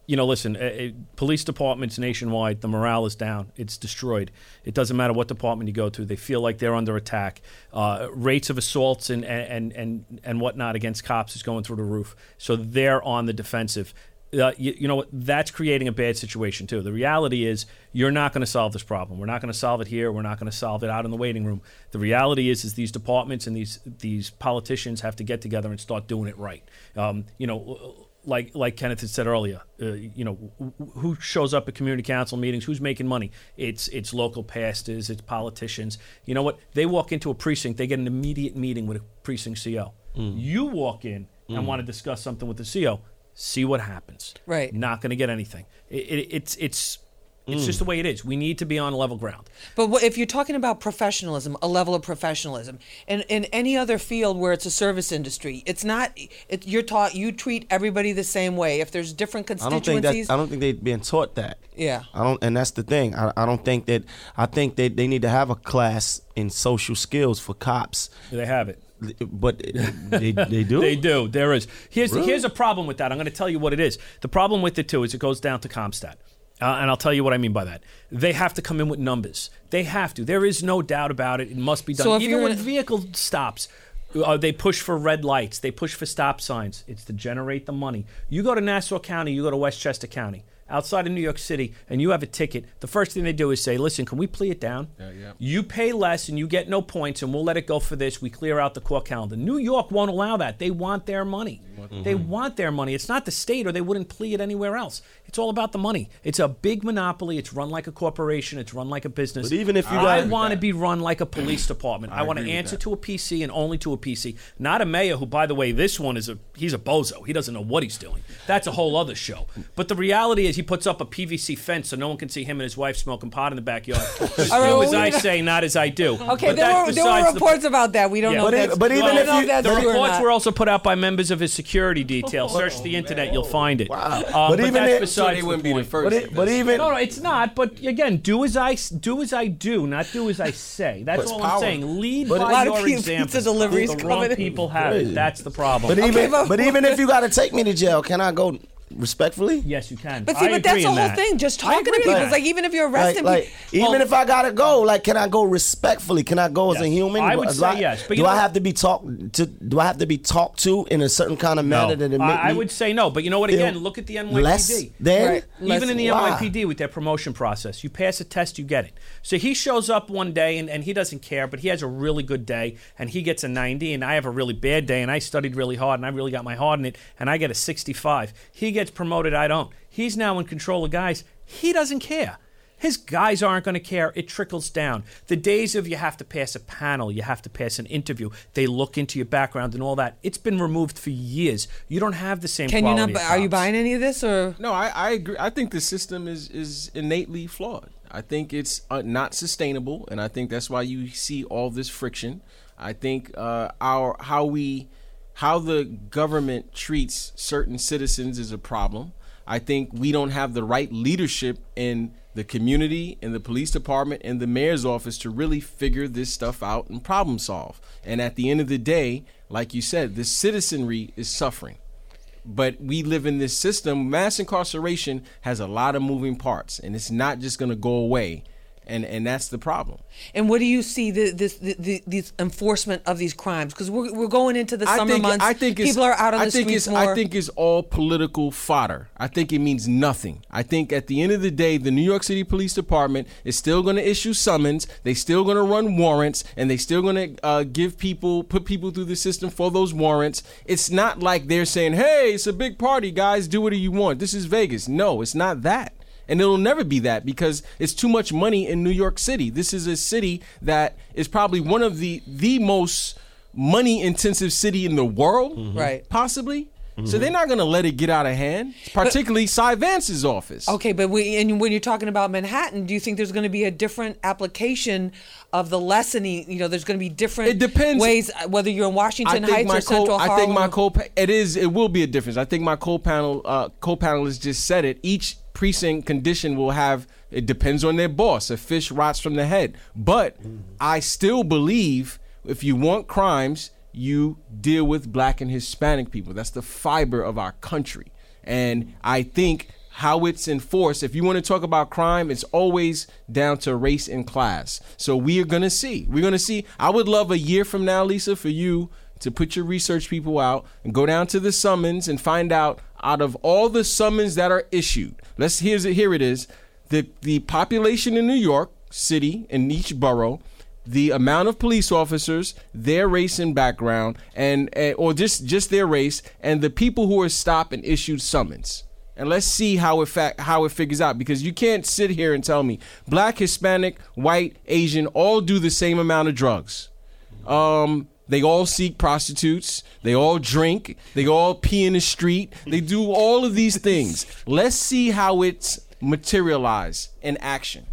you know, listen, police departments nationwide, the morale is down. It's destroyed. It doesn't matter what department you go to; they feel like they're under attack. Uh, rates of assaults and, and and and whatnot against cops is going through the roof. So they're on the defensive. Uh, you, you know what? That's creating a bad situation too. The reality is, you're not going to solve this problem. We're not going to solve it here. We're not going to solve it out in the waiting room. The reality is, is these departments and these these politicians have to get together and start doing it right. Um, you know, like like Kenneth had said earlier, uh, you know, who shows up at community council meetings? Who's making money? It's it's local pastors, it's politicians. You know what? They walk into a precinct, they get an immediate meeting with a precinct CO. You walk in and want to discuss something with the CO. See what happens. Right. Not going to get anything. It, it, it's it's it's just hmm. the way it is. We need to be on level ground. But wh- if you're talking about professionalism, a level of professionalism, in, in any other field where it's a service industry, it's not. It, you're taught you treat everybody the same way. If there's different I don't think that constituencies, I don't think they've been taught that. Yeah. I don't, and that's the thing. I, I don't think that. I think that they need to have a class in social skills for cops. They have it. But they they do. They do. There is. Here's Really? here's a problem with that. I'm going to tell you what it is. The problem with it too is it goes down to CompStat. Uh, and I'll tell you what I mean by that. They have to come in with numbers. They have to. There is no doubt about it. It must be done. So Even when in- vehicle stops, uh, they push for red lights. They push for stop signs. It's to generate the money. You go to Nassau County. You go to Westchester County. Outside of New York City, and you have a ticket, the first thing they do is say, "Listen, can we plea it down? yeah. You pay less, and you get no points, and we'll let it go for this. We clear out the court calendar." New York won't allow that. They want their money. They want their money. It's not the state, or they wouldn't plea it anywhere else. It's all about the money. It's a big monopoly. It's run like a corporation. It's run like a business. But even if you I got- want to be run like a police department. I, want to answer to a PC and only to a PC, not a mayor who, by the way, this one is a he's a bozo. He doesn't know what he's doing. That's a whole other show. But the reality is, he puts up a PVC fence so no one can see him and his wife smoking pot in the backyard. Just All right, do well, as I need to- say, not as I do. okay, But there that's were, there were besides the- reports about that. We don't Yeah. know. But if that's, but even don't if know you- that's the true or reports not. were also put out by members of his security detail. Search the internet, you'll find it. Wow. Um, But but, even that's if- besides So they the wouldn't be the point. first. But, it, but even No, no, it's not. But again, do as I s- do as I do, not do as I say. That's But all power. I'm saying. Lead But by a lot of your pizza example. deliveries the coming wrong people have it. That's the problem. but even but- but even if you got to take me to jail, can I go respectfully? yes, you can. But see, I but that's the whole that. thing. Just talking to people. with It's that. like even if you're Like, arresting like people, even oh. if I gotta go, like, can I go respectfully? Can I go as a human? I would do say yes, but do you I have to be talked to? Do I have to be talked to in a certain kind of manner that it I, I would say no. But you know what? Again, look at the NYPD. less than Right. Even in the Why? NYPD with their promotion process, you pass a test, you get it. So he shows up one day and, and he doesn't care, but he has a really good day and he gets a 90, and I have a really bad day and I studied really hard and I really got my heart in it and I get a 65. He gets promoted, I don't. He's now in control of guys. He doesn't care. His guys aren't going to care. It trickles down. The days of you have to pass a panel, you have to pass an interview, they look into your background and all that. It's been removed for years. You don't have the same. can you not? Are you buying any of this or? No, I, I agree. I think the system is is innately flawed. I think it's uh, not sustainable, and I think that's why you see all this friction. I think uh, our how we how the government treats certain citizens is a problem. I think we don't have the right leadership in the community, in the police department, in the mayor's office to really figure this stuff out and problem solve. And at the end of the day, like you said, the citizenry is suffering but we live in this system. Mass incarceration has a lot of moving parts, and it's not just going to go away and and that's the problem. And what do you see the, this the, the, this enforcement of these crimes? Because we're, we're going into the I summer think, months. I think people are out on I the think streets it's, more. I think it's all political fodder. I think it means nothing. I think at the end of the day, the New York City Police Department is still going to issue summons. They still going to run warrants, and they still going to uh, give people, put people through the system for those warrants. It's not like they're saying, "Hey, it's a big party, guys. Do whatever you want. This is Vegas." No, it's not that. And it'll never be that because it's too much money in New York City. This is a city that is probably one of the the most money intensive city in the world, Right. Possibly. So they're not going to let it get out of hand, particularly Cy Vance's office. Okay, but we, and when you're talking about Manhattan, do you think there's going to be a different application of the lessening? You know, there's going to be different It depends. ways, uh, whether you're in Washington Heights or Central I Harlem. think my co it is it will be a difference. I think my co-panel uh, co-panelists just said it. Each precinct condition will have it depends on their boss. A fish rots from the head. But I still believe if you want crimes, you deal with black and Hispanic people. That's the fiber of our country. And I think how it's enforced, if you want to talk about crime, it's always down to race and class. So we are going to see. We're going to see. I would love a year from now, Lisa, for you to put your research people out and go down to the summons and find out out of all the summons that are issued. Let's here's it. Here it is. The the population in New York City in each borough the amount of police officers, their race and background, and uh, or just just their race, and the people who are stopped and issued summons. And let's see how it fa- how it figures out because you can't sit here and tell me black, Hispanic, white, Asian all do the same amount of drugs. Um, they all seek prostitutes. They all drink. They all pee in the street. They do all of these things. Let's see how it's materialized in action.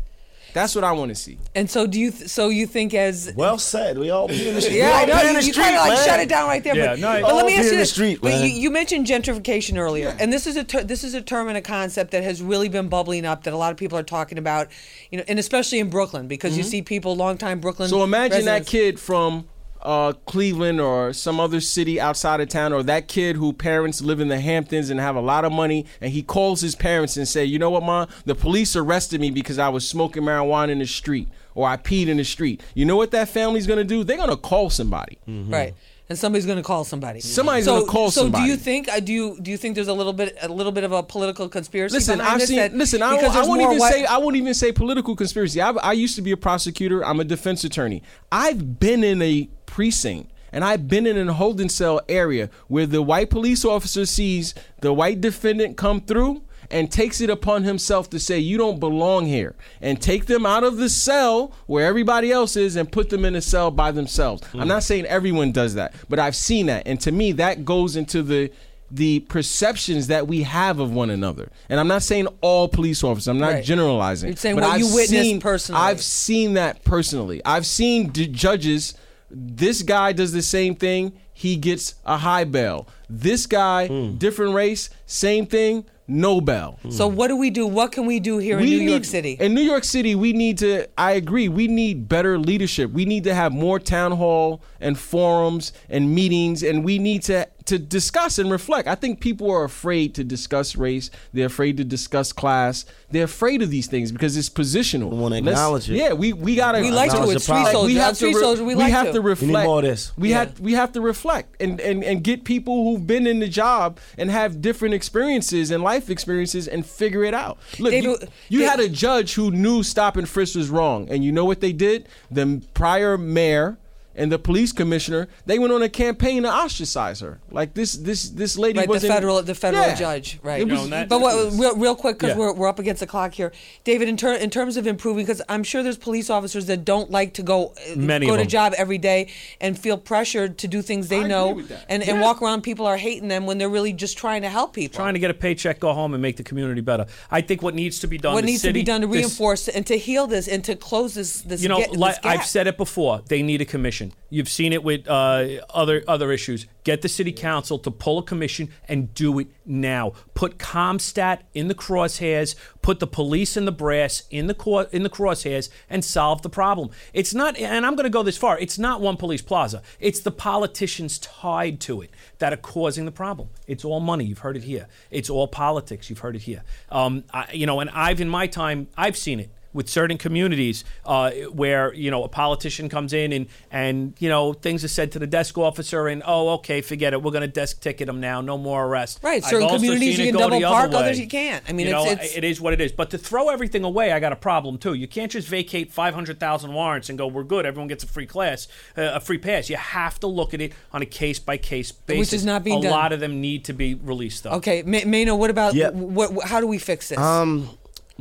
That's what I want to see. and so do you? Th- so you think as Well said. We all be in the street. Yeah, I know. be in You, the you kind of like man. shut it down right there. Yeah, but, no, I- but let me ask you in the this. street, but you, you mentioned gentrification earlier, and this is a ter- this is a term and a concept that has really been bubbling up that a lot of people are talking about. You know, and especially in Brooklyn because you see people, longtime Brooklyn. Mm-hmm. So imagine that kid from uh, Cleveland or some other city outside of town, or that kid who parents live in the Hamptons and have a lot of money, and he calls his parents and say, "You know what, mom? The police arrested me because I was smoking marijuana in the street, or I peed in the street." You know what that family's gonna do? They're gonna call somebody. right? And somebody's going to call somebody. Somebody's so, gonna call so somebody. So do you think? Uh, do you do you think there's a little bit a little bit of a political conspiracy? Listen, I've seen. that- listen, I, I won't even white- say. I won't even say political conspiracy. I, I used to be a prosecutor. I'm a defense attorney. I've been in a precinct. And I've been in a holding cell area where the white police officer sees the white defendant come through and takes it upon himself to say, You don't belong here. And take them out of the cell where everybody else is and put them in a cell by themselves. I'm not saying everyone does that, but I've seen that. And to me, that goes into the the perceptions that we have of one another. And I'm not saying all police officers. I'm not Right. generalizing. You're saying but what I've you witnessed seen, personally. I've seen that personally. I've seen d- judges. This guy does the same thing. He gets a high bail. This guy, Hmm. different race, same thing, no bail. So what do we do? What can we do here in New York City? In New York City, we need to. I agree. We need better leadership. We need to have more town hall and forums and meetings, and we need to to discuss and reflect. I think people are afraid to discuss race. They're afraid to discuss class. They're afraid of these things because it's positional. Don't wanna Let's- acknowledge it. Yeah, we we gotta. We like to. Acknowledge It's the problem. street soldiers. we have to re- soldiers. We, like have to. to reflect. more of this. We Yeah. have we have to reflect and, and and get people who've been in the job and have different experiences and life experiences and figure it out. Look, you, David- you Dave- had a judge who knew stop and frisk was wrong, and you know what they did? The prior mayor and the police commissioner they went on a campaign to ostracize her. Like this this this lady Right, the wasn't federal, the federal Yeah. judge, right? Was- No, but what, real, real quick, because Yeah. we're, we're up against the clock here, David. In, ter- in terms of improving, because I'm sure there's police officers that don't like to go uh, Many go to them. job every day and feel pressured to do things they I know, with that. and, and walk around. People are hating them when they're really just trying to help people. Trying to get a paycheck, go home, and make the community better. I think what needs to be done. what the needs to be done to this- reinforce and to heal this and to close this this, you know, ga- this like gap. I've said it before, they need a commission. You've seen it with uh, other other issues. Get the city council to pull a commission and do it now. Put CompStat in the crosshairs. Put the police and the brass in the in the crosshairs and solve the problem. It's not, and I'm going to go this far. It's not one police plaza. It's the politicians tied to it that are causing the problem. It's all money. You've heard it here. It's all politics. You've heard it here. Um, I, you know, and I've in my time, I've seen it with certain communities uh, where you know a politician comes in and and you know things are said to the desk officer and oh okay forget it we're going to desk ticket them now no more arrest. Right, certain communities you can double the other park, others you can't. I mean, You it's- know, it's- it is what it is. But to throw everything away, I got a problem too. You can't just vacate five hundred thousand warrants and go we're good. Everyone gets a free class, uh, a free pass. You have to look at it on a case by case basis. which is not being a done. lot of them need to be released though. Okay, Ma- Maino, what about Yep. what, what? How do we fix this? Um,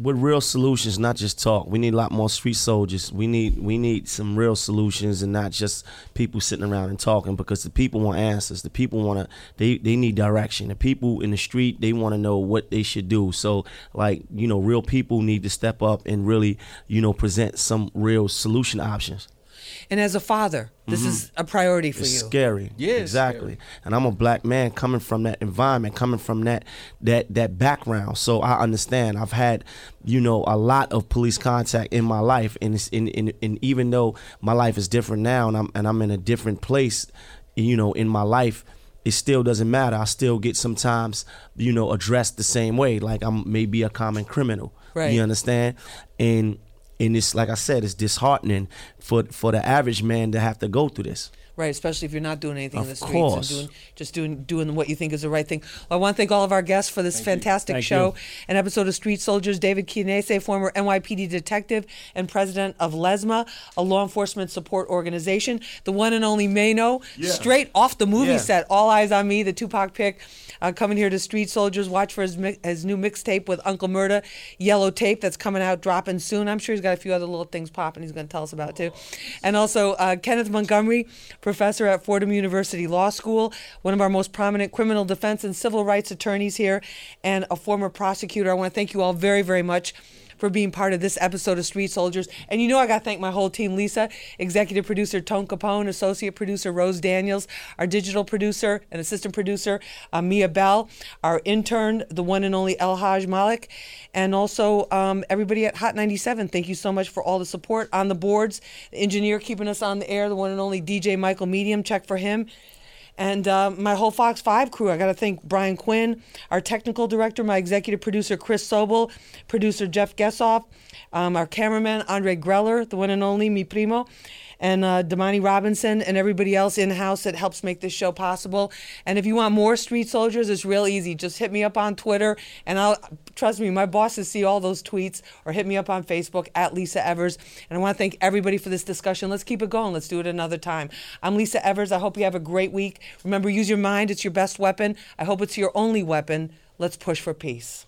with real solutions, not just talk. We need a lot more street soldiers. We need we need some real solutions and not just people sitting around and talking because the people want answers. The people want to they they need direction. The people in the street they want to know what they should do. So like you know, real people need to step up and really you know present some real solution options. And as a father, this is a priority for you. It's you. scary. Yeah, exactly. scary. And I'm a black man coming from that environment, coming from that that that background. So I understand. I've had, you know, a lot of police contact in my life, and it's in, in, and even though my life is different now, and I'm and I'm in a different place, you know, in my life. It still doesn't matter. I still get sometimes, you know, addressed the same way, like I'm maybe a common criminal. Right. You understand? And and it's like I said, it's disheartening for for the average man to have to go through this. Right, especially if you're not doing anything in the streets course. and doing just doing doing what you think is the right thing. Well, I want to thank all of our guests for this fantastic show. you. An episode of Street Soldiers, David Chianese, former NYPD detective and president of LESMA, a law enforcement support organization. The one and only Maino, straight off the movie Yeah. set. All Eyez on Me, the Tupac pick. Uh, coming here to Street Soldiers, watch for his mi- his new mixtape with Uncle Murda, Yellow Tape, that's coming out, dropping soon. I'm sure he's got a few other little things popping. He's going to tell us about too. And also uh, Kenneth Montgomery, professor at Fordham University Law School, one of our most prominent criminal defense and civil rights attorneys here, and a former prosecutor. I want to thank you all very, very much for being part of this episode of Street Soldiers. And you know I got to thank my whole team, Lisa, executive producer Tone Capone, associate producer Rose Daniels, our digital producer and assistant producer uh, Mia Bell, our intern, the one and only El Haj Malik, and also um, everybody at Hot 97. Thank you so much for all the support on the boards. The engineer keeping us on the air, the one and only DJ Michael Medium. Check for him and uh, my whole Fox 5 crew. I got to thank Brian Quinn, our technical director, my executive producer, Chris Sobel, producer, Jeff Gessoff, um, our cameraman, Andre Greller, the one and only, mi primo, and uh, Damani Robinson, and everybody else in house that helps make this show possible. And if you want more Street Soldiers, it's real easy. Just hit me up on Twitter, and I'll trust me, my bosses see all those tweets, or hit me up on Facebook at Lisa Evers. And I want to thank everybody for this discussion. Let's keep it going. Let's do it another time. I'm Lisa Evers. I hope you have a great week. Remember, use your mind, it's your best weapon. I hope it's your only weapon. Let's push for peace.